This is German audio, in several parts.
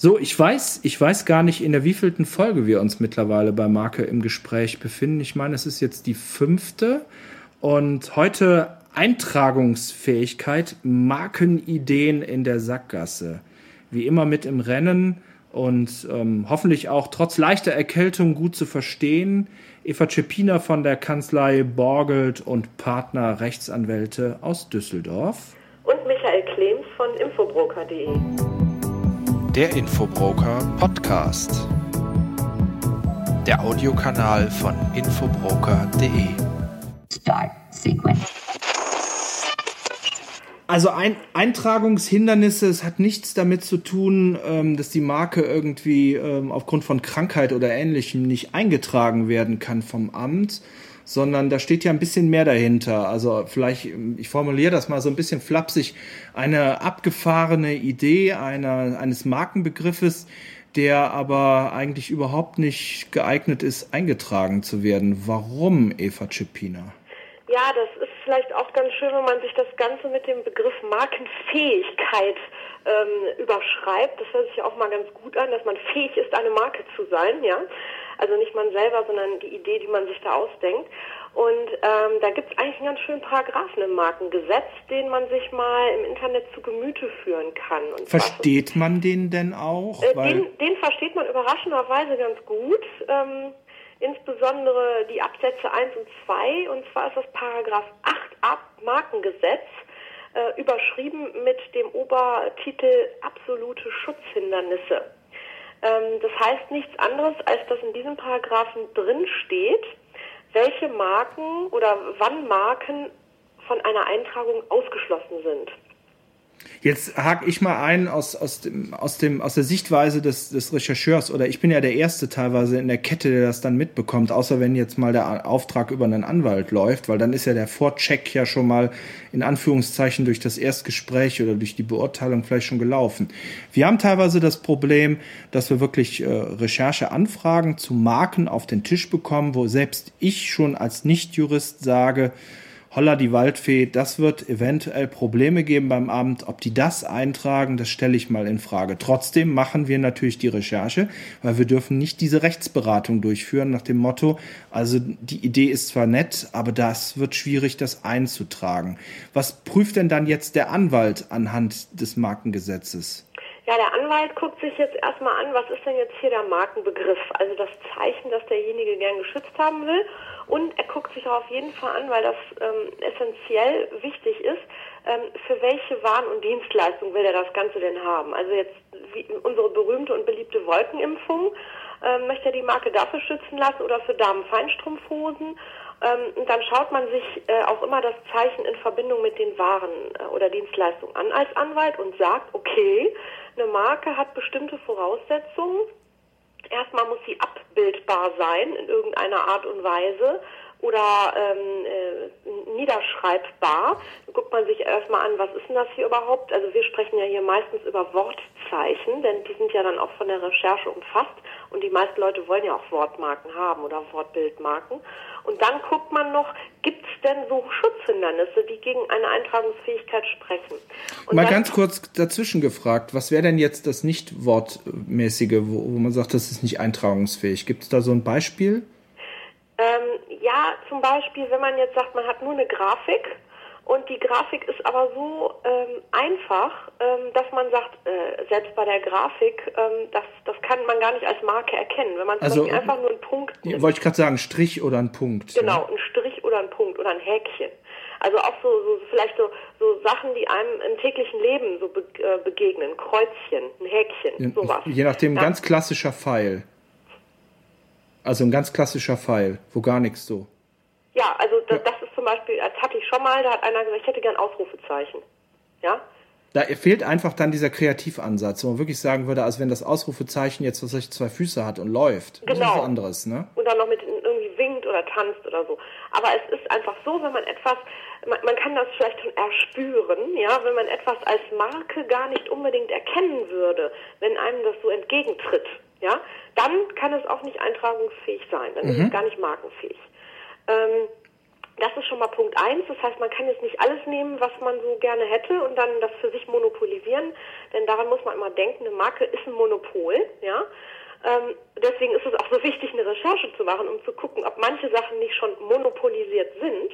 So, ich weiß, ich weiß gar nicht, in der wievielten Folge wir uns mittlerweile bei Marke im Gespräch befinden. Ich meine, es ist jetzt die fünfte und heute Eintragungsfähigkeit, Markenideen in der Sackgasse. Wie immer mit im Rennen und ähm, hoffentlich auch trotz leichter Erkältung gut zu verstehen. Eva Cepina von der Kanzlei Borgelt und Partner Rechtsanwälte aus Düsseldorf. Und Michael Klems von infobroker.de. Der Infobroker Podcast. Der Audiokanal von infobroker.de. Start Sequence. Also ein, Eintragungshindernisse, es hat nichts damit zu tun, ähm, dass die Marke irgendwie ähm, aufgrund von Krankheit oder ähnlichem nicht eingetragen werden kann vom Amt, sondern da steht ja ein bisschen mehr dahinter. Also vielleicht, ich formuliere das mal so ein bisschen flapsig, eine abgefahrene Idee einer, eines Markenbegriffes, der aber eigentlich überhaupt nicht geeignet ist, eingetragen zu werden. Warum, Eva Cepina? Ja, das ist vielleicht auch ganz schön, wenn man sich das Ganze mit dem Begriff Markenfähigkeit ähm, überschreibt. Das hört sich auch mal ganz gut an, dass man fähig ist, eine Marke zu sein, ja. Also nicht man selber, sondern die Idee, die man sich da ausdenkt. Und ähm, da gibt es eigentlich einen ganz schönen Paragraphen im Markengesetz, den man sich mal im Internet zu Gemüte führen kann. Und versteht man den denn auch? Äh, den, den, versteht man überraschenderweise ganz gut. Ähm, insbesondere die Absätze 1 und 2. Und zwar ist das Paragraph 8 ab Markengesetz äh, überschrieben mit dem Obertitel absolute Schutzhindernisse. Ähm, das heißt nichts anderes, als dass in diesem Paragraphen drin steht, welche Marken oder wann Marken von einer Eintragung ausgeschlossen sind. Jetzt hake ich mal ein aus, aus, dem, aus, dem, aus der Sichtweise des, des Rechercheurs oder ich bin ja der Erste teilweise in der Kette, der das dann mitbekommt, außer wenn jetzt mal der Auftrag über einen Anwalt läuft, weil dann ist ja der Vorcheck ja schon mal in Anführungszeichen durch das Erstgespräch oder durch die Beurteilung vielleicht schon gelaufen. Wir haben teilweise das Problem, dass wir wirklich äh, Rechercheanfragen zu Marken auf den Tisch bekommen, wo selbst ich schon als Nichtjurist sage, Holla die Waldfee, das wird eventuell Probleme geben beim Amt. Ob die das eintragen, das stelle ich mal in Frage. Trotzdem machen wir natürlich die Recherche, weil wir dürfen nicht diese Rechtsberatung durchführen nach dem Motto, also die Idee ist zwar nett, aber das wird schwierig, das einzutragen. Was prüft denn dann jetzt der Anwalt anhand des Markengesetzes? Ja, der Anwalt guckt sich jetzt erstmal an, was ist denn jetzt hier der Markenbegriff? Also das Zeichen, das derjenige gern geschützt haben will. Und er guckt sich auch auf jeden Fall an, weil das ähm, essentiell wichtig ist, ähm, für welche Waren und Dienstleistungen will er das Ganze denn haben. Also jetzt wie unsere berühmte und beliebte Wolkenimpfung ähm, möchte er die Marke dafür schützen lassen oder für Damenfeinstrumpfhosen. Ähm, dann schaut man sich äh, auch immer das Zeichen in Verbindung mit den Waren äh, oder Dienstleistungen an als Anwalt und sagt, okay, eine Marke hat bestimmte Voraussetzungen Erstmal muss sie abbildbar sein in irgendeiner Art und Weise oder ähm, äh, niederschreibbar. Dann guckt man sich erstmal an, was ist denn das hier überhaupt? Also wir sprechen ja hier meistens über Wortzeichen, denn die sind ja dann auch von der Recherche umfasst und die meisten Leute wollen ja auch Wortmarken haben oder Wortbildmarken. Und dann guckt man noch, gibt es denn so Schutzhindernisse, die gegen eine Eintragungsfähigkeit sprechen? Und Mal ganz kurz dazwischen gefragt, was wäre denn jetzt das nicht wortmäßige, wo, wo man sagt, das ist nicht eintragungsfähig? Gibt es da so ein Beispiel? Ähm, ja, zum Beispiel, wenn man jetzt sagt, man hat nur eine Grafik und die Grafik ist aber so ähm, einfach, ähm, dass man sagt, äh, selbst bei der Grafik, ähm, das, das kann man gar nicht als Marke erkennen. Wenn man also, einfach nur einen Punkt. Wollte ich gerade sagen, Strich oder ein Punkt. Genau, ja. ein Strich oder ein Punkt oder ein Häkchen. Also auch so, so vielleicht so, so Sachen, die einem im täglichen Leben so be äh, begegnen. Kreuzchen, ein Häkchen, ja, sowas. Je nachdem, ja. ganz klassischer Pfeil. Also ein ganz klassischer Pfeil, wo gar nichts so. Ja, also das, das ist zum Beispiel, das hatte ich schon mal, da hat einer gesagt, ich hätte gern Ausrufezeichen. Ja? Da fehlt einfach dann dieser Kreativansatz, wo man wirklich sagen würde, als wenn das Ausrufezeichen jetzt was ich zwei Füße hat und läuft. Genau. Das ist was anderes, ne? Und dann noch mit irgendwie winkt oder tanzt oder so. Aber es ist einfach so, wenn man etwas, man, man kann das vielleicht schon erspüren, ja, wenn man etwas als Marke gar nicht unbedingt erkennen würde, wenn einem das so entgegentritt, ja, dann kann es auch nicht eintragungsfähig sein, dann mhm. ist es gar nicht markenfähig. Ähm, schon mal Punkt eins. Das heißt, man kann jetzt nicht alles nehmen, was man so gerne hätte und dann das für sich monopolisieren. Denn daran muss man immer denken, eine Marke ist ein Monopol, ja. Ähm, deswegen ist es auch so wichtig, eine Recherche zu machen, um zu gucken, ob manche Sachen nicht schon monopolisiert sind.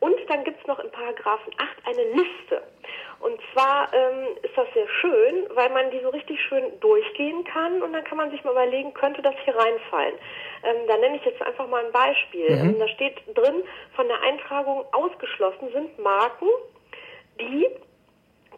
Und dann gibt es noch in Paragraphen 8 eine Liste. Und zwar ähm, ist das sehr schön, weil man die so richtig schön durchgehen kann und dann kann man sich mal überlegen, könnte das hier reinfallen. Ähm, da nenne ich jetzt einfach mal ein Beispiel. Mhm. Ähm, da steht drin, von der Eintragung ausgeschlossen sind Marken, die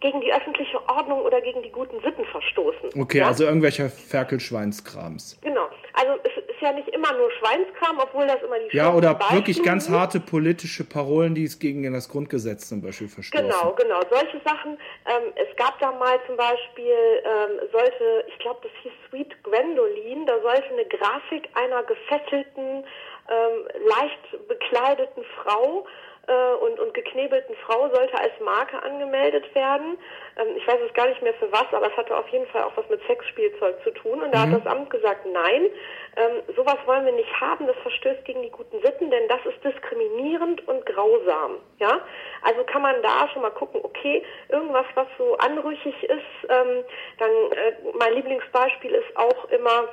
gegen die öffentliche Ordnung oder gegen die guten Sitten verstoßen. Okay, ja? also irgendwelcher Ferkelschweinskrams. Genau. Also es ist ja nicht immer nur Schweinskram, obwohl das immer die Ja, oder Beispiele wirklich ganz harte politische Parolen, die es gegen das Grundgesetz zum Beispiel verstoßen. Genau, genau. Solche Sachen. Ähm, es gab da mal zum Beispiel, ähm, sollte, ich glaube, das hieß Sweet Gwendoline, da sollte eine Grafik einer gefesselten, ähm, leicht bekleideten Frau äh, und, und geknebelten Frau sollte als Marke angemeldet werden. Ähm, ich weiß es gar nicht mehr für was, aber es hatte auf jeden Fall auch was mit Sexspielzeug zu tun. Und da mhm. hat das Amt gesagt, nein, ähm, sowas wollen wir nicht haben, das verstößt gegen die guten Sitten, denn das ist diskriminierend und grausam. Ja, also kann man da schon mal gucken, okay, irgendwas, was so anrüchig ist, ähm, dann äh, mein Lieblingsbeispiel ist auch immer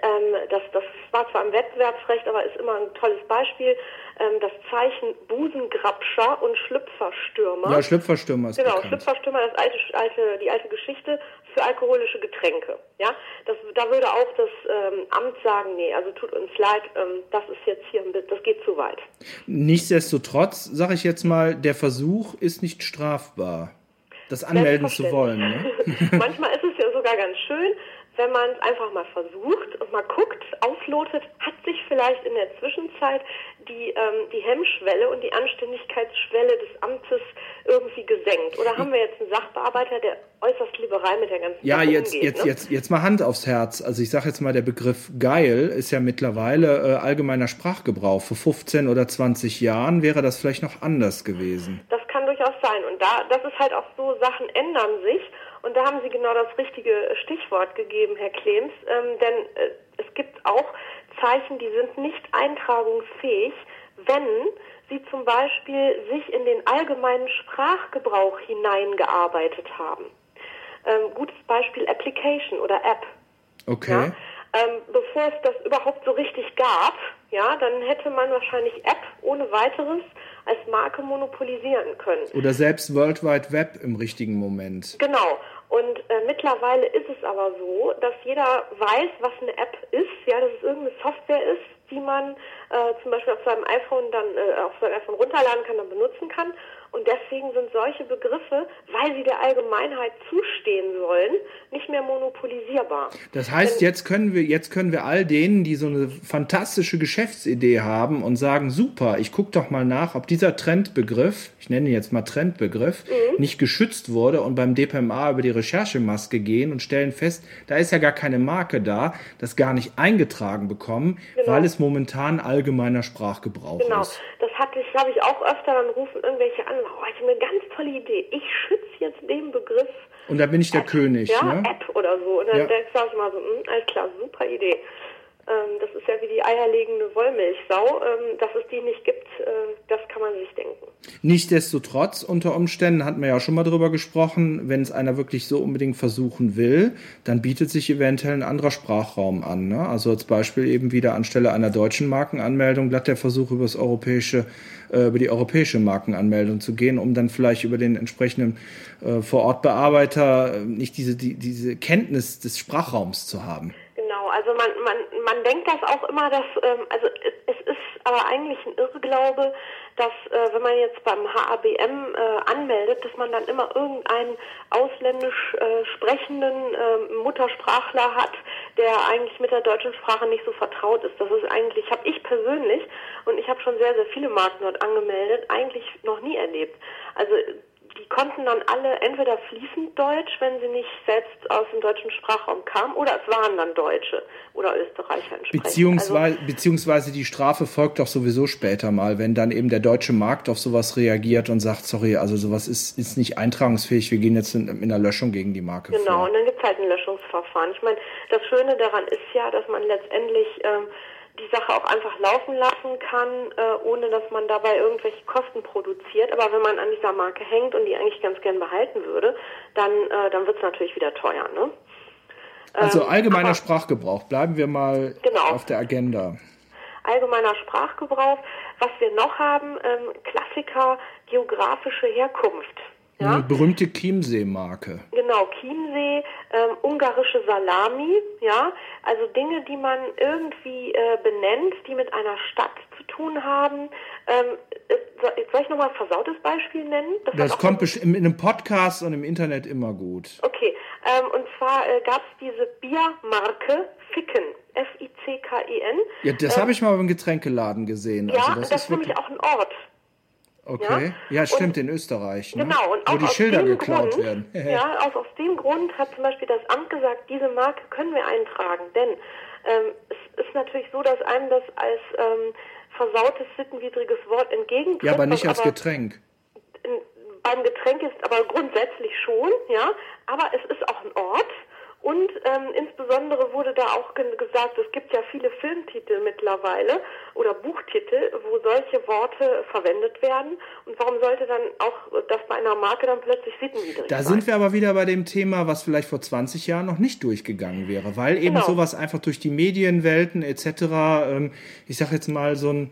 ähm, das, das war zwar im Wettbewerbsrecht, aber ist immer ein tolles Beispiel. Ähm, das Zeichen Busengrabscher und Schlüpferstürmer. Ja, Schlüpferstürmer ist Genau, bekannt. Schlüpferstürmer, das alte, alte, die alte Geschichte für alkoholische Getränke. Ja, das, da würde auch das ähm, Amt sagen, nee, also tut uns leid, ähm, das ist jetzt hier, das geht zu weit. Nichtsdestotrotz, sage ich jetzt mal, der Versuch ist nicht strafbar das anmelden zu wollen. Ne? Manchmal ist es ja sogar ganz schön, wenn man es einfach mal versucht und mal guckt, auslotet, hat sich vielleicht in der Zwischenzeit die, ähm, die Hemmschwelle und die Anständigkeitsschwelle des Amtes irgendwie gesenkt? Oder haben wir jetzt einen Sachbearbeiter, der äußerst liberal mit der ganzen Ja, Sache jetzt, umgeht, jetzt, ne? jetzt, jetzt mal Hand aufs Herz. Also ich sage jetzt mal, der Begriff geil ist ja mittlerweile äh, allgemeiner Sprachgebrauch. Vor 15 oder 20 Jahren wäre das vielleicht noch anders gewesen. Das kann durchaus sein. Und da, das ist halt auch so, Sachen ändern sich. Und da haben Sie genau das richtige Stichwort gegeben, Herr Klems, ähm, denn äh, es gibt auch Zeichen, die sind nicht eintragungsfähig, wenn sie zum Beispiel sich in den allgemeinen Sprachgebrauch hineingearbeitet haben. Ähm, gutes Beispiel Application oder App. Okay. Ja? Ähm, bevor es das überhaupt so richtig gab, ja, dann hätte man wahrscheinlich App ohne weiteres als Marke monopolisieren können. Oder selbst World Wide Web im richtigen Moment. Genau. Und äh, mittlerweile ist es aber so, dass jeder weiß, was eine App ist, ja, dass es irgendeine Software ist, die man äh, zum Beispiel auf seinem iPhone dann äh, auf seinem iPhone runterladen kann, dann benutzen kann. Und deswegen sind solche Begriffe, weil sie der Allgemeinheit zustehen sollen, nicht mehr monopolisierbar. Das heißt, Denn, jetzt können wir, jetzt können wir all denen, die so eine fantastische Geschäftsidee haben und sagen, super, ich gucke doch mal nach, ob dieser Trendbegriff, ich nenne ihn jetzt mal Trendbegriff, mhm. nicht geschützt wurde und beim DPMA über die Recherchemaske gehen und stellen fest, da ist ja gar keine Marke da, das gar nicht eingetragen bekommen, genau. weil es momentan allgemeiner Sprachgebrauch genau. ist. Genau, hatte ich, habe ich auch öfter, dann rufen irgendwelche an, oh, ich habe eine ganz tolle Idee. Ich schütze jetzt den Begriff. Und da bin ich der App, König. Ja, ne? App oder so. Und dann ja. sage ich mal so, mh, hm, alles klar, super Idee. Ähm, das ist ja wie die eierlegende Wollmilchsau. Ähm, dass es die nicht gibt, äh, das kann man sich denken. Nichtsdestotrotz, unter Umständen hatten wir ja schon mal drüber gesprochen, wenn es einer wirklich so unbedingt versuchen will, dann bietet sich eventuell ein anderer Sprachraum an. Ne? Also als Beispiel eben wieder anstelle einer deutschen Markenanmeldung glatt der Versuch über das europäische äh, über die europäische Markenanmeldung zu gehen, um dann vielleicht über den entsprechenden äh, Vorortbearbeiter nicht diese, die, diese Kenntnis des Sprachraums zu haben. Also man, man, man denkt das auch immer, dass, ähm, also es, es ist aber eigentlich ein Irrglaube, dass äh, wenn man jetzt beim HABM äh, anmeldet, dass man dann immer irgendeinen ausländisch äh, sprechenden äh, Muttersprachler hat, der eigentlich mit der deutschen Sprache nicht so vertraut ist. Das ist eigentlich, habe ich persönlich, und ich habe schon sehr, sehr viele Marken dort angemeldet, eigentlich noch nie erlebt. Also die konnten dann alle entweder fließend Deutsch, wenn sie nicht selbst aus dem deutschen Sprachraum kamen, oder es waren dann Deutsche oder Österreicher entsprechend. Beziehungsweise, also, beziehungsweise die Strafe folgt doch sowieso später mal, wenn dann eben der deutsche Markt auf sowas reagiert und sagt, sorry, also sowas ist, ist nicht eintragungsfähig, wir gehen jetzt in, in der Löschung gegen die Marke Genau, vor. und dann gibt es halt ein Löschungsverfahren. Ich meine, das Schöne daran ist ja, dass man letztendlich ähm, die Sache auch einfach laufen lassen kann, äh, ohne dass man dabei irgendwelche Kosten produziert. Aber wenn man an dieser Marke hängt und die eigentlich ganz gern behalten würde, dann, äh, dann wird es natürlich wieder teuer. Ne? Also ähm, allgemeiner aber, Sprachgebrauch, bleiben wir mal genau. auf der Agenda. Allgemeiner Sprachgebrauch. Was wir noch haben, ähm, Klassiker geografische Herkunft. Ja? Eine berühmte Chiemsee-Marke. Genau, Chiemsee, ähm, ungarische Salami, ja, also Dinge, die man irgendwie äh, benennt, die mit einer Stadt zu tun haben. Ähm, äh, soll ich nochmal ein versautes Beispiel nennen? Das, das kommt in einem Podcast und im Internet immer gut. Okay, ähm, und zwar äh, gab es diese Biermarke Ficken, F-I-C-K-E-N. Ja, das ähm, habe ich mal beim Getränkeladen gesehen. Ja, also das, das ist nämlich auch ein Ort. Okay, ja, ja stimmt, und, in Österreich. Ne? Genau, und wo die Schilder geklaut Grund, werden. ja, aus, aus dem Grund hat zum Beispiel das Amt gesagt, diese Marke können wir eintragen, denn ähm, es ist natürlich so, dass einem das als ähm, versautes, sittenwidriges Wort entgegentritt. Ja, aber nicht als Getränk. In, beim Getränk ist aber grundsätzlich schon, ja, aber es ist auch ein Ort und ähm, insbesondere wurde da auch gesagt, es gibt ja viele Filmtitel mittlerweile oder Buchtitel, wo solche Worte verwendet werden. Und warum sollte dann auch das bei einer Marke dann plötzlich sittenwidrig Da sein? sind wir aber wieder bei dem Thema, was vielleicht vor 20 Jahren noch nicht durchgegangen wäre, weil eben genau. sowas einfach durch die Medienwelten etc., ähm, ich sag jetzt mal so ein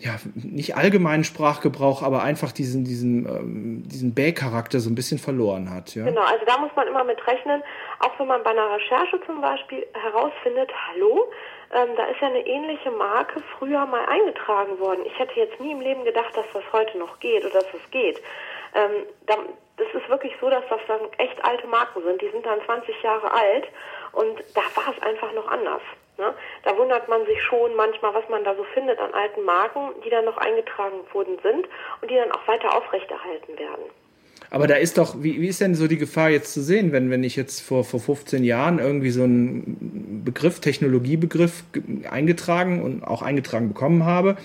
ja, nicht allgemeinen Sprachgebrauch, aber einfach diesen, diesen, ähm, diesen Bäh-Charakter so ein bisschen verloren hat. Ja? Genau, also da muss man immer mit rechnen, auch wenn man bei einer Recherche zum Beispiel herausfindet, hallo, ähm, da ist ja eine ähnliche Marke früher mal eingetragen worden. Ich hätte jetzt nie im Leben gedacht, dass das heute noch geht oder dass es geht. Ähm, da, das ist wirklich so, dass das dann echt alte Marken sind. Die sind dann 20 Jahre alt und da war es einfach noch anders. Ne? Da wundert man sich schon manchmal, was man da so findet an alten Marken, die dann noch eingetragen worden sind und die dann auch weiter aufrechterhalten werden. Aber da ist doch, wie, wie ist denn so die Gefahr jetzt zu sehen, wenn, wenn ich jetzt vor, vor 15 Jahren irgendwie so einen Begriff, Technologiebegriff eingetragen und auch eingetragen bekommen habe,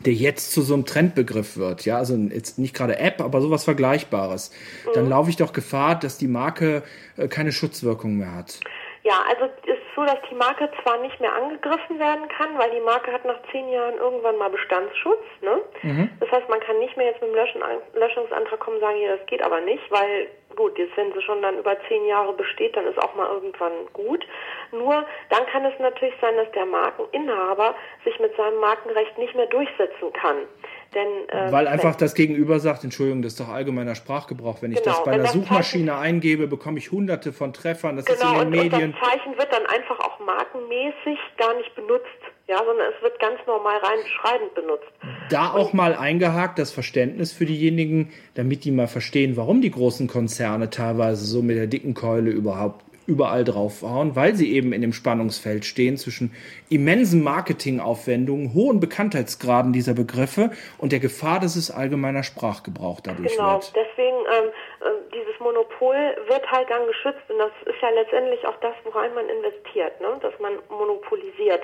der jetzt zu so einem Trendbegriff wird, ja, also jetzt nicht gerade App, aber sowas Vergleichbares, mhm. dann laufe ich doch Gefahr, dass die Marke äh, keine Schutzwirkung mehr hat. Ja, also so, dass die Marke zwar nicht mehr angegriffen werden kann, weil die Marke hat nach zehn Jahren irgendwann mal Bestandsschutz. Ne? Mhm. Das heißt, man kann nicht mehr jetzt mit dem Löschen, Löschungsantrag kommen und sagen, ja, das geht aber nicht, weil gut, jetzt wenn sie schon dann über zehn Jahre besteht, dann ist auch mal irgendwann gut. Nur dann kann es natürlich sein, dass der Markeninhaber sich mit seinem Markenrecht nicht mehr durchsetzen kann. Denn, äh, Weil einfach das Gegenüber sagt, Entschuldigung, das ist doch allgemeiner Sprachgebrauch. Wenn ich genau, das bei einer Suchmaschine Zeichen, eingebe, bekomme ich hunderte von Treffern. Das genau, ist in den und, Medien. Und das Zeichen wird dann einfach auch markenmäßig gar nicht benutzt. Ja, sondern es wird ganz normal rein beschreibend benutzt. Da auch mal eingehakt, das Verständnis für diejenigen, damit die mal verstehen, warum die großen Konzerne teilweise so mit der dicken Keule überhaupt überall draufhauen, weil sie eben in dem Spannungsfeld stehen zwischen immensen Marketingaufwendungen, hohen Bekanntheitsgraden dieser Begriffe und der Gefahr, dass es allgemeiner Sprachgebrauch dadurch genau. wird. Genau, deswegen ähm, äh, dieses Monopol wird halt dann geschützt und das ist ja letztendlich auch das, worein man investiert, ne? dass man monopolisiert.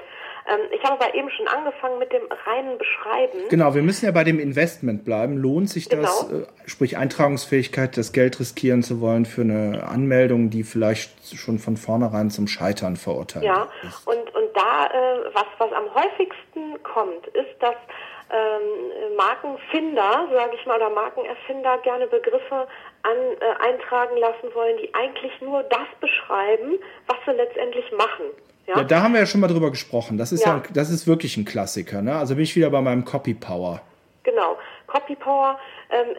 Ähm, ich habe aber eben schon angefangen mit dem reinen Beschreiben. Genau, wir müssen ja bei dem Investment bleiben. Lohnt sich das, genau. äh, sprich Eintragungsfähigkeit, das Geld riskieren zu wollen für eine Anmeldung, die vielleicht schon von vornherein zum Scheitern verurteilt ja. ist? Ja, und, und da, äh, was, was am häufigsten kommt, ist, dass ähm, Markenfinder, sage ich mal, oder Markenerfinder gerne Begriffe an, äh, eintragen lassen wollen, die eigentlich nur das beschreiben, was sie letztendlich machen. Ja? ja, da haben wir ja schon mal drüber gesprochen. Das ist ja, ja das ist wirklich ein Klassiker. Ne? Also bin ich wieder bei meinem Copy Power. Genau. Copy Power, ähm,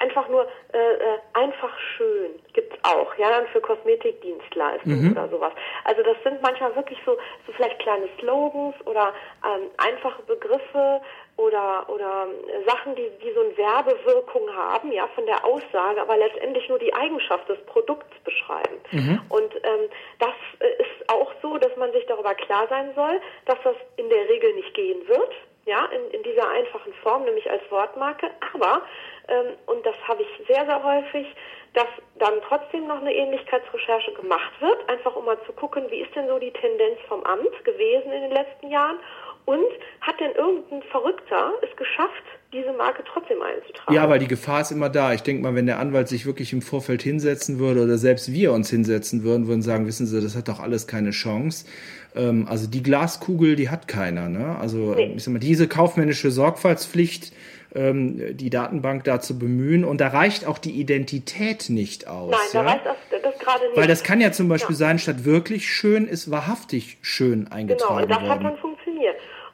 einfach nur äh, äh, einfach schön gibt's auch, ja, dann für Kosmetikdienstleistungen mhm. oder sowas. Also das sind manchmal wirklich so, so vielleicht kleine Slogans oder ähm, einfache Begriffe oder oder Sachen, die, die so eine Werbewirkung haben, ja, von der Aussage, aber letztendlich nur die Eigenschaft des Produkts beschreiben. Mhm. Und ähm, das äh, ist auch so, dass man sich darüber klar sein soll, dass das in der Regel nicht gehen wird ja, in, in dieser einfachen Form, nämlich als Wortmarke. Aber, ähm, und das habe ich sehr, sehr häufig, dass dann trotzdem noch eine Ähnlichkeitsrecherche gemacht wird, einfach um mal zu gucken, wie ist denn so die Tendenz vom Amt gewesen in den letzten Jahren und hat denn irgendein Verrückter es geschafft, diese Marke trotzdem einzutragen. Ja, weil die Gefahr ist immer da. Ich denke mal, wenn der Anwalt sich wirklich im Vorfeld hinsetzen würde oder selbst wir uns hinsetzen würden, würden sagen, wissen Sie, das hat doch alles keine Chance. Ähm, also die Glaskugel, die hat keiner. Ne? Also nee. ich sag mal, diese kaufmännische Sorgfaltspflicht, ähm, die Datenbank da zu bemühen. Und da reicht auch die Identität nicht aus. Nein, ja? da reicht das, das gerade nicht. Weil das kann ja zum Beispiel ja. sein, statt wirklich schön ist wahrhaftig schön eingetragen Genau, und das worden. hat dann funktioniert.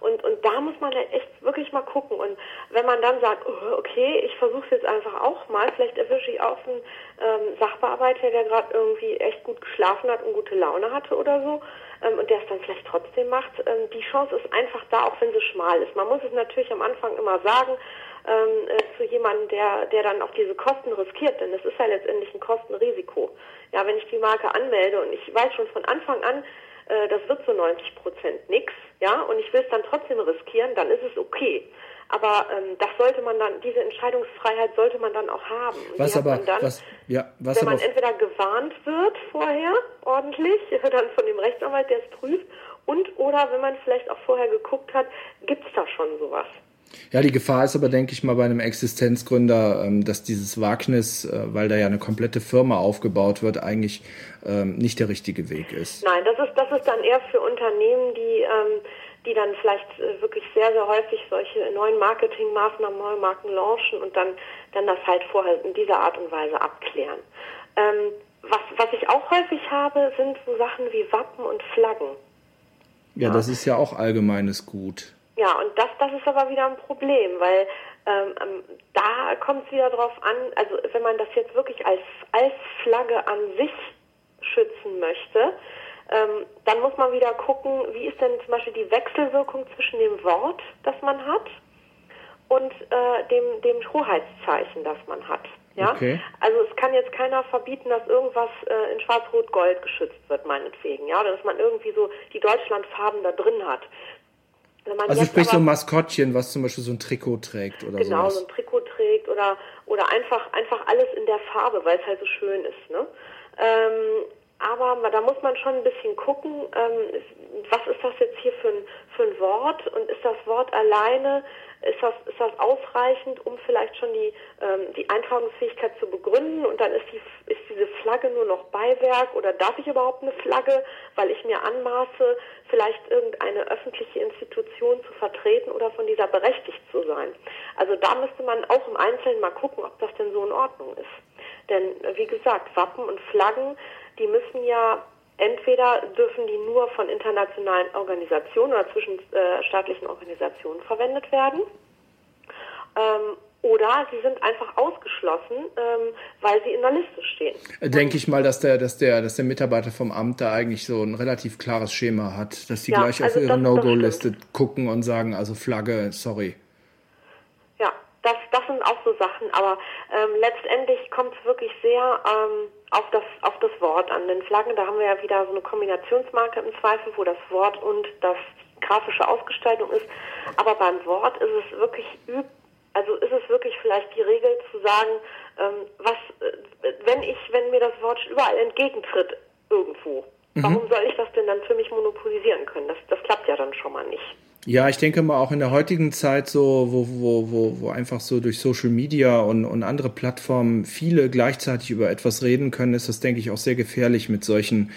Und, und da muss man echt wirklich mal gucken. Und wenn man dann sagt, oh, okay, ich versuche es jetzt einfach auch mal, vielleicht erwische ich auch einen ähm, Sachbearbeiter, der gerade irgendwie echt gut geschlafen hat und gute Laune hatte oder so, ähm, und der es dann vielleicht trotzdem macht. Ähm, die Chance ist einfach da, auch wenn sie schmal ist. Man muss es natürlich am Anfang immer sagen, ähm, äh, zu jemandem, der, der dann auch diese Kosten riskiert, denn es ist ja letztendlich ein Kostenrisiko. Ja, wenn ich die Marke anmelde und ich weiß schon von Anfang an, äh, das wird zu 90 Prozent nichts, ja, und ich will es dann trotzdem riskieren, dann ist es okay. Aber ähm, das sollte man dann, diese Entscheidungsfreiheit sollte man dann auch haben. was aber, dann, was, ja, was wenn aber man entweder gewarnt wird vorher ordentlich, dann von dem Rechtsanwalt, der es prüft, und oder wenn man vielleicht auch vorher geguckt hat, gibt es da schon sowas. Ja, die Gefahr ist aber, denke ich mal, bei einem Existenzgründer, ähm, dass dieses Wagnis, äh, weil da ja eine komplette Firma aufgebaut wird, eigentlich ähm, nicht der richtige Weg ist. Nein, das ist, das ist dann eher für Unternehmen, die, ähm, die dann vielleicht äh, wirklich sehr, sehr häufig solche neuen Marketingmaßnahmen, neue Marken launchen und dann, dann das halt vorher in dieser Art und Weise abklären. was, was ich auch häufig habe, sind so Sachen wie Wappen und Flaggen. Ja, ja. das ist ja auch allgemeines Gut. Ja, und das, das ist aber wieder ein Problem, weil ähm, ähm, da kommt es wieder drauf an, also wenn man das jetzt wirklich als, als Flagge an sich schützen möchte, ähm, dann muss man wieder gucken, wie ist denn zum Beispiel die Wechselwirkung zwischen dem Wort, das man hat, und äh, dem, dem Hoheitszeichen, das man hat. Ja? Okay. Also es kann jetzt keiner verbieten, dass irgendwas äh, in Schwarz-Rot-Gold geschützt wird, meinetwegen, ja, oder dass man irgendwie so die Deutschlandfarben da drin hat also sprich so ein Maskottchen, was zum Beispiel so ein Trikot trägt oder so. Genau, sowas. so ein Trikot trägt oder, oder einfach, einfach alles in der Farbe, weil es halt so schön ist. Ne? Ähm, aber da muss man schon ein bisschen gucken, ähm, was ist das jetzt hier für ein, für ein Wort und ist das Wort alleine ist das, ist das ausreichend, um vielleicht schon die, ähm, die Eintragungsfähigkeit zu begründen und dann ist, die, ist diese Flagge nur noch Beiwerk oder darf ich überhaupt eine Flagge, weil ich mir anmaße, vielleicht irgendeine öffentliche Institution zu vertreten oder von dieser berechtigt zu sein. Also da müsste man auch im Einzelnen mal gucken, ob das denn so in Ordnung ist. Denn wie gesagt, Wappen und Flaggen, die müssen ja entweder dürfen die nur von internationalen Organisationen oder zwischenstaatlichen Organisationen verwendet werden. Ähm, oder sie sind einfach ausgeschlossen, ähm, weil sie in der Liste stehen. Denke ich mal, dass der, dass der, dass der Mitarbeiter vom Amt da eigentlich so ein relativ klares Schema hat, dass sie ja, gleich also auf ihre No-Go-Liste gucken und sagen, also Flagge, sorry. Ja, das, das sind auch so Sachen, aber ähm, letztendlich kommt es wirklich sehr ähm, auf das, auf das Wort an den Flaggen. Da haben wir ja wieder so eine Kombinationsmarke im Zweifel, wo das Wort und das grafische Ausgestaltung ist. Aber beim Wort ist es wirklich üb also ist es wirklich vielleicht die Regel zu sagen, ähm, was, äh, wenn ich, wenn mir das Wort überall entgegentritt irgendwo, mhm. warum soll ich das denn dann für mich monopolisieren können? Das, das klappt ja dann schon mal nicht. Ja, ich denke mal auch in der heutigen Zeit so, wo, wo, wo, wo einfach so durch Social Media und, und andere Plattformen viele gleichzeitig über etwas reden können, ist das, denke ich, auch sehr gefährlich mit solchen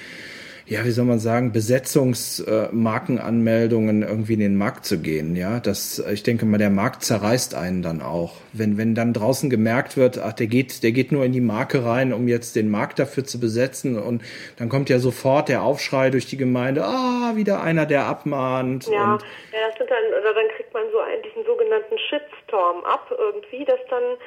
ja, wie soll man sagen, Besetzungsmarkenanmeldungen äh, irgendwie in den Markt zu gehen. Ja, das, ich denke mal, der Markt zerreißt einen dann auch. Wenn, wenn dann draußen gemerkt wird, ach, der geht, der geht nur in die Marke rein, um jetzt den Markt dafür zu besetzen und dann kommt ja sofort der Aufschrei durch die Gemeinde, ah, wieder einer, der abmahnt. Ja, ja das sind dann, oder dann kriegt man so einen, diesen sogenannten Shitstorm ab irgendwie, dass dann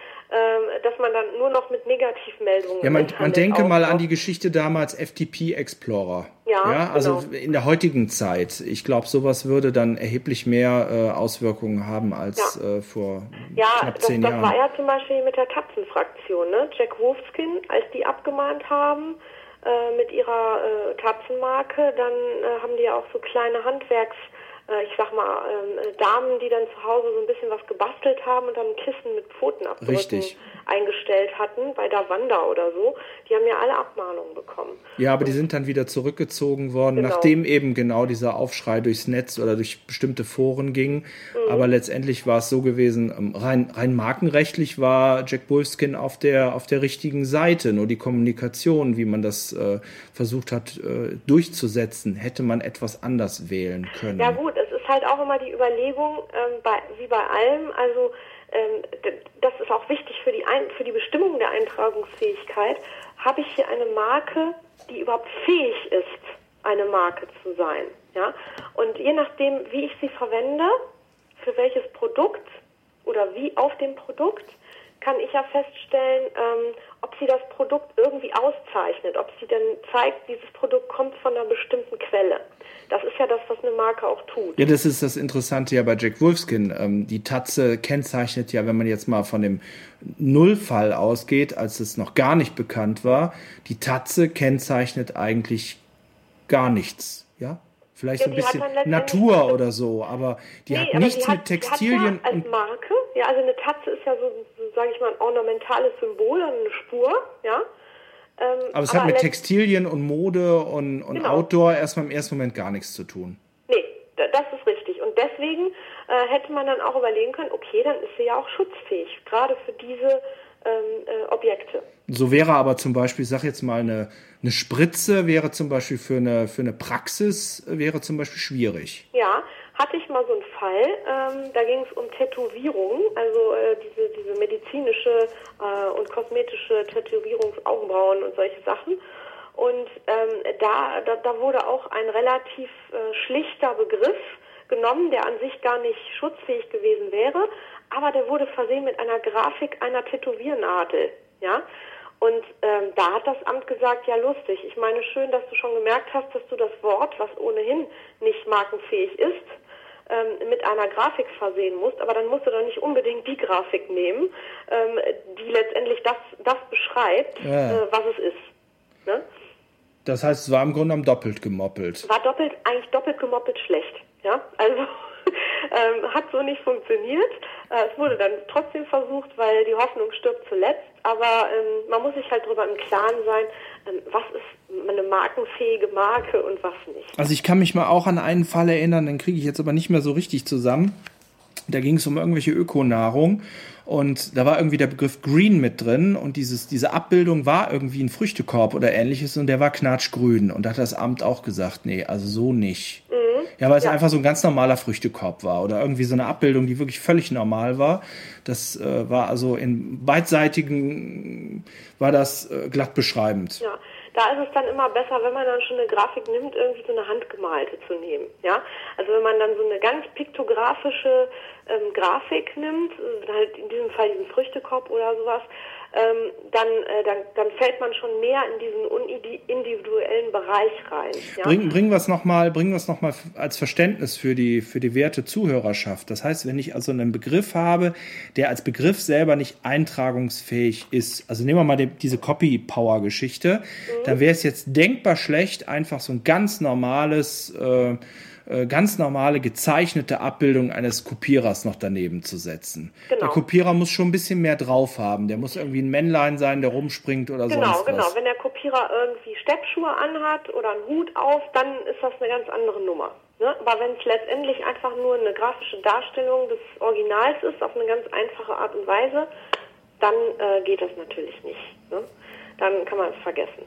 dass man dann nur noch mit Negativmeldungen. Ja, man, man denke mal an die Geschichte damals FTP Explorer. Ja, ja also genau. in der heutigen Zeit. Ich glaube, sowas würde dann erheblich mehr äh, Auswirkungen haben als ja. äh, vor ja, knapp zehn das, Jahren. Ja, das war ja zum Beispiel mit der Tapsenfraktion, ne? Jack Wolfskin, als die abgemahnt haben äh, mit ihrer äh, Tapsenmarke, dann äh, haben die ja auch so kleine Handwerks ich sag mal, ähm, Damen, die dann zu Hause so ein bisschen was gebastelt haben und dann Kissen mit Pfotenabdrücken eingestellt hatten, bei Davanda oder so, die haben ja alle Abmahnungen bekommen. Ja, aber die sind dann wieder zurückgezogen worden, genau. nachdem eben genau dieser Aufschrei durchs Netz oder durch bestimmte Foren ging. Mhm. Aber letztendlich war es so gewesen, ähm, rein, rein markenrechtlich war Jack Wolfskin auf der, auf der richtigen Seite. Nur die Kommunikation, wie man das äh, versucht hat äh, durchzusetzen, hätte man etwas anders wählen können. Ja gut, es ist halt auch immer die Überlegung, ähm, bei, wie bei allem, also das ist auch wichtig für die, Ein für die Bestimmung der Eintragungsfähigkeit, habe ich hier eine Marke, die überhaupt fähig ist, eine Marke zu sein. Ja? Und je nachdem, wie ich sie verwende, für welches Produkt oder wie auf dem Produkt, kann ich ja feststellen, ähm, ob sie das Produkt irgendwie auszeichnet, ob sie dann zeigt, dieses Produkt kommt von einer bestimmten Quelle. Das ist ja das, was eine Marke auch tut. Ja, das ist das Interessante ja bei Jack Wolfskin. Ähm, die Tatze kennzeichnet ja, wenn man jetzt mal von dem Nullfall ausgeht, als es noch gar nicht bekannt war, die Tatze kennzeichnet eigentlich gar nichts. Ja? Vielleicht ja, so ein bisschen Natur oder so, aber die nee, hat nichts die hat, mit Textilien. Die hat ja als Marke, ja, also eine Tatze ist ja so, so sage ich mal, ein ornamentales Symbol, eine Spur, ja. Ähm, aber es aber hat mit Textilien und Mode und, und genau. Outdoor erstmal im ersten Moment gar nichts zu tun. Nee, das ist richtig. Und deswegen äh, hätte man dann auch überlegen können, okay, dann ist sie ja auch schutzfähig, gerade für diese ähm, äh, Objekte. So wäre aber zum Beispiel, ich sag jetzt mal, eine, eine Spritze wäre zum Beispiel für eine, für eine Praxis, wäre zum Beispiel schwierig. Ja, hatte ich mal so einen Fall, ähm, da ging es um Tätowierungen, also äh, diese, diese medizinische äh, und kosmetische Tätowierungsaugenbrauen und solche Sachen. Und ähm, da, da, da wurde auch ein relativ äh, schlichter Begriff genommen, der an sich gar nicht schutzfähig gewesen wäre, aber der wurde versehen mit einer Grafik einer Tätowiernadel. Ja? Und ähm, da hat das Amt gesagt, ja lustig. Ich meine, schön, dass du schon gemerkt hast, dass du das Wort, was ohnehin nicht markenfähig ist, ähm, mit einer Grafik versehen musst, aber dann musst du doch nicht unbedingt die Grafik nehmen, ähm, die letztendlich das, das beschreibt, ja. äh, was es ist. Ne? Das heißt, es war im Grunde genommen doppelt gemoppelt. War doppelt, eigentlich doppelt gemoppelt schlecht. Ja, also ähm, hat so nicht funktioniert. Äh, es wurde dann trotzdem versucht, weil die Hoffnung stirbt zuletzt. Aber ähm, man muss sich halt darüber im Klaren sein, ähm, was ist eine markenfähige Marke und was nicht. Also ich kann mich mal auch an einen Fall erinnern, den kriege ich jetzt aber nicht mehr so richtig zusammen. Da ging es um irgendwelche Ökonahrung und da war irgendwie der Begriff Green mit drin und dieses, diese Abbildung war irgendwie ein Früchtekorb oder ähnliches und der war knatschgrün. Und da hat das Amt auch gesagt, nee, also so nicht. Mhm. Ja, weil es ja. einfach so ein ganz normaler Früchtekorb war oder irgendwie so eine Abbildung, die wirklich völlig normal war. Das äh, war also in beidseitigen, war das äh, glatt beschreibend. Ja, da ist es dann immer besser, wenn man dann schon eine Grafik nimmt, irgendwie so eine handgemalte zu nehmen. Ja, also wenn man dann so eine ganz piktografische ähm, Grafik nimmt, äh, halt in diesem Fall diesen Früchtekorb oder sowas, ähm, dann, äh, dann, dann fällt man schon mehr in diesen individuellen Bereich rein. Ja? Bringen bring wir es nochmal noch als Verständnis für die, für die werte Zuhörerschaft. Das heißt, wenn ich also einen Begriff habe, der als Begriff selber nicht eintragungsfähig ist, also nehmen wir mal die, diese Copy-Power-Geschichte, mhm. dann wäre es jetzt denkbar schlecht, einfach so ein ganz normales äh, äh, ganz normale gezeichnete Abbildung eines Kopierers noch daneben zu setzen. Genau. Der Kopierer muss schon ein bisschen mehr drauf haben. Der muss irgendwie ein Männlein sein, der rumspringt oder genau, sonst genau. was. Genau, Wenn der Kopierer irgendwie Steppschuhe anhat oder einen Hut auf, dann ist das eine ganz andere Nummer. Ne? Aber wenn es letztendlich einfach nur eine grafische Darstellung des Originals ist, auf eine ganz einfache Art und Weise, dann äh, geht das natürlich nicht. Ne? Dann kann man es vergessen.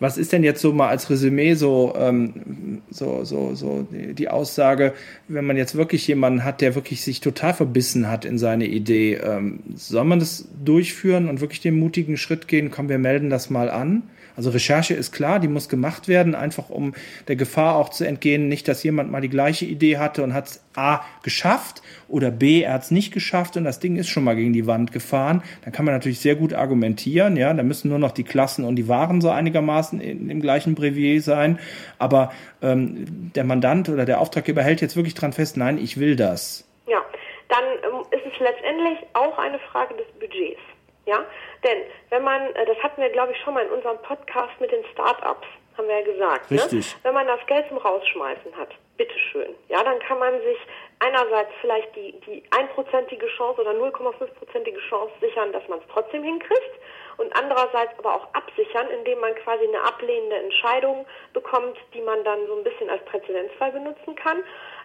Was ist denn jetzt so mal als Resümee so, ähm, so, so, so die, Aussage, wenn man jetzt wirklich jemanden hat, der wirklich sich total verbissen hat in seine Idee, ähm, soll man das durchführen und wirklich den mutigen Schritt gehen, komm, wir melden das mal an? Also Recherche ist klar, die muss gemacht werden, einfach um der Gefahr auch zu entgehen, nicht, dass jemand mal die gleiche Idee hatte und hat es A geschafft oder B, er hat es nicht geschafft und das Ding ist schon mal gegen die Wand gefahren. Dann kann man natürlich sehr gut argumentieren, ja, da müssen nur noch die Klassen und die Waren so einigermaßen in, im gleichen Brevier sein. Aber ähm, der Mandant oder der Auftraggeber hält jetzt wirklich dran fest, nein, ich will das. Ja, dann ähm, ist es letztendlich auch eine Frage des Budgets. Ja, denn wenn man, äh, das hatten wir glaube ich schon mal in unserem Podcast mit den Startups, haben wir ja gesagt. Ne? Richtig. Ne? Wenn man das Geld zum Rausschmeißen hat, bitteschön. Ja, dann kann man sich einerseits vielleicht die, die einprozentige Chance oder 0,5-prozentige Chance sichern, dass man es trotzdem hinkriegt und andererseits aber auch absichern, indem man quasi eine ablehnende Entscheidung bekommt, die man dann so ein bisschen als Präzedenzfall benutzen kann.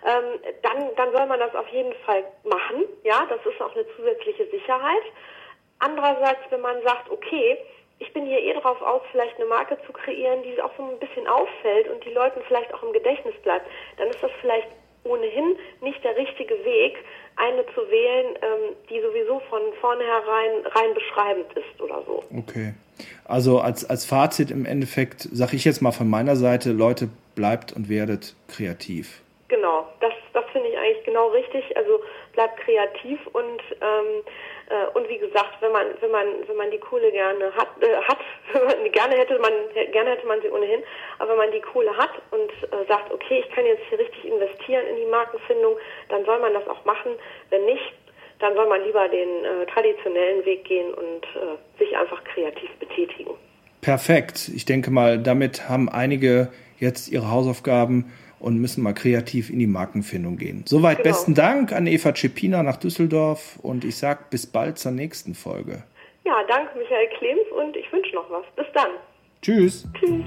Ähm, dann, dann soll man das auf jeden Fall machen. Ja, das ist auch eine zusätzliche Sicherheit. Andererseits, wenn man sagt, okay, ich bin hier eh drauf aus, vielleicht eine Marke zu kreieren, die auch so ein bisschen auffällt und die Leuten vielleicht auch im Gedächtnis bleibt, dann ist das vielleicht ohnehin nicht der richtige Weg, eine zu wählen, ähm, die sowieso von vornherein rein beschreibend ist oder so. Okay. Also als, als Fazit im Endeffekt sage ich jetzt mal von meiner Seite, Leute, bleibt und werdet kreativ. Genau, das, das finde ich eigentlich genau richtig. Also bleibt kreativ und ähm, äh, und wie gesagt, wenn man wenn man wenn man die Kohle gerne hat äh, hat, gerne hätte man gerne hätte man sie ohnehin, aber wenn man die Kohle hat und äh, sagt, okay, ich kann jetzt hier richtig investieren in die Markenfindung, dann soll man das auch machen. Wenn nicht, dann soll man lieber den äh, traditionellen Weg gehen und äh, sich einfach kreativ betätigen. Perfekt. Ich denke mal, damit haben einige jetzt ihre Hausaufgaben und müssen mal kreativ in die Markenfindung gehen. Soweit genau. besten Dank an Eva Czepina nach Düsseldorf und ich sage bis bald zur nächsten Folge. Ja, danke Michael Klems und ich wünsche noch was. Bis dann. Tschüss. Tschüss.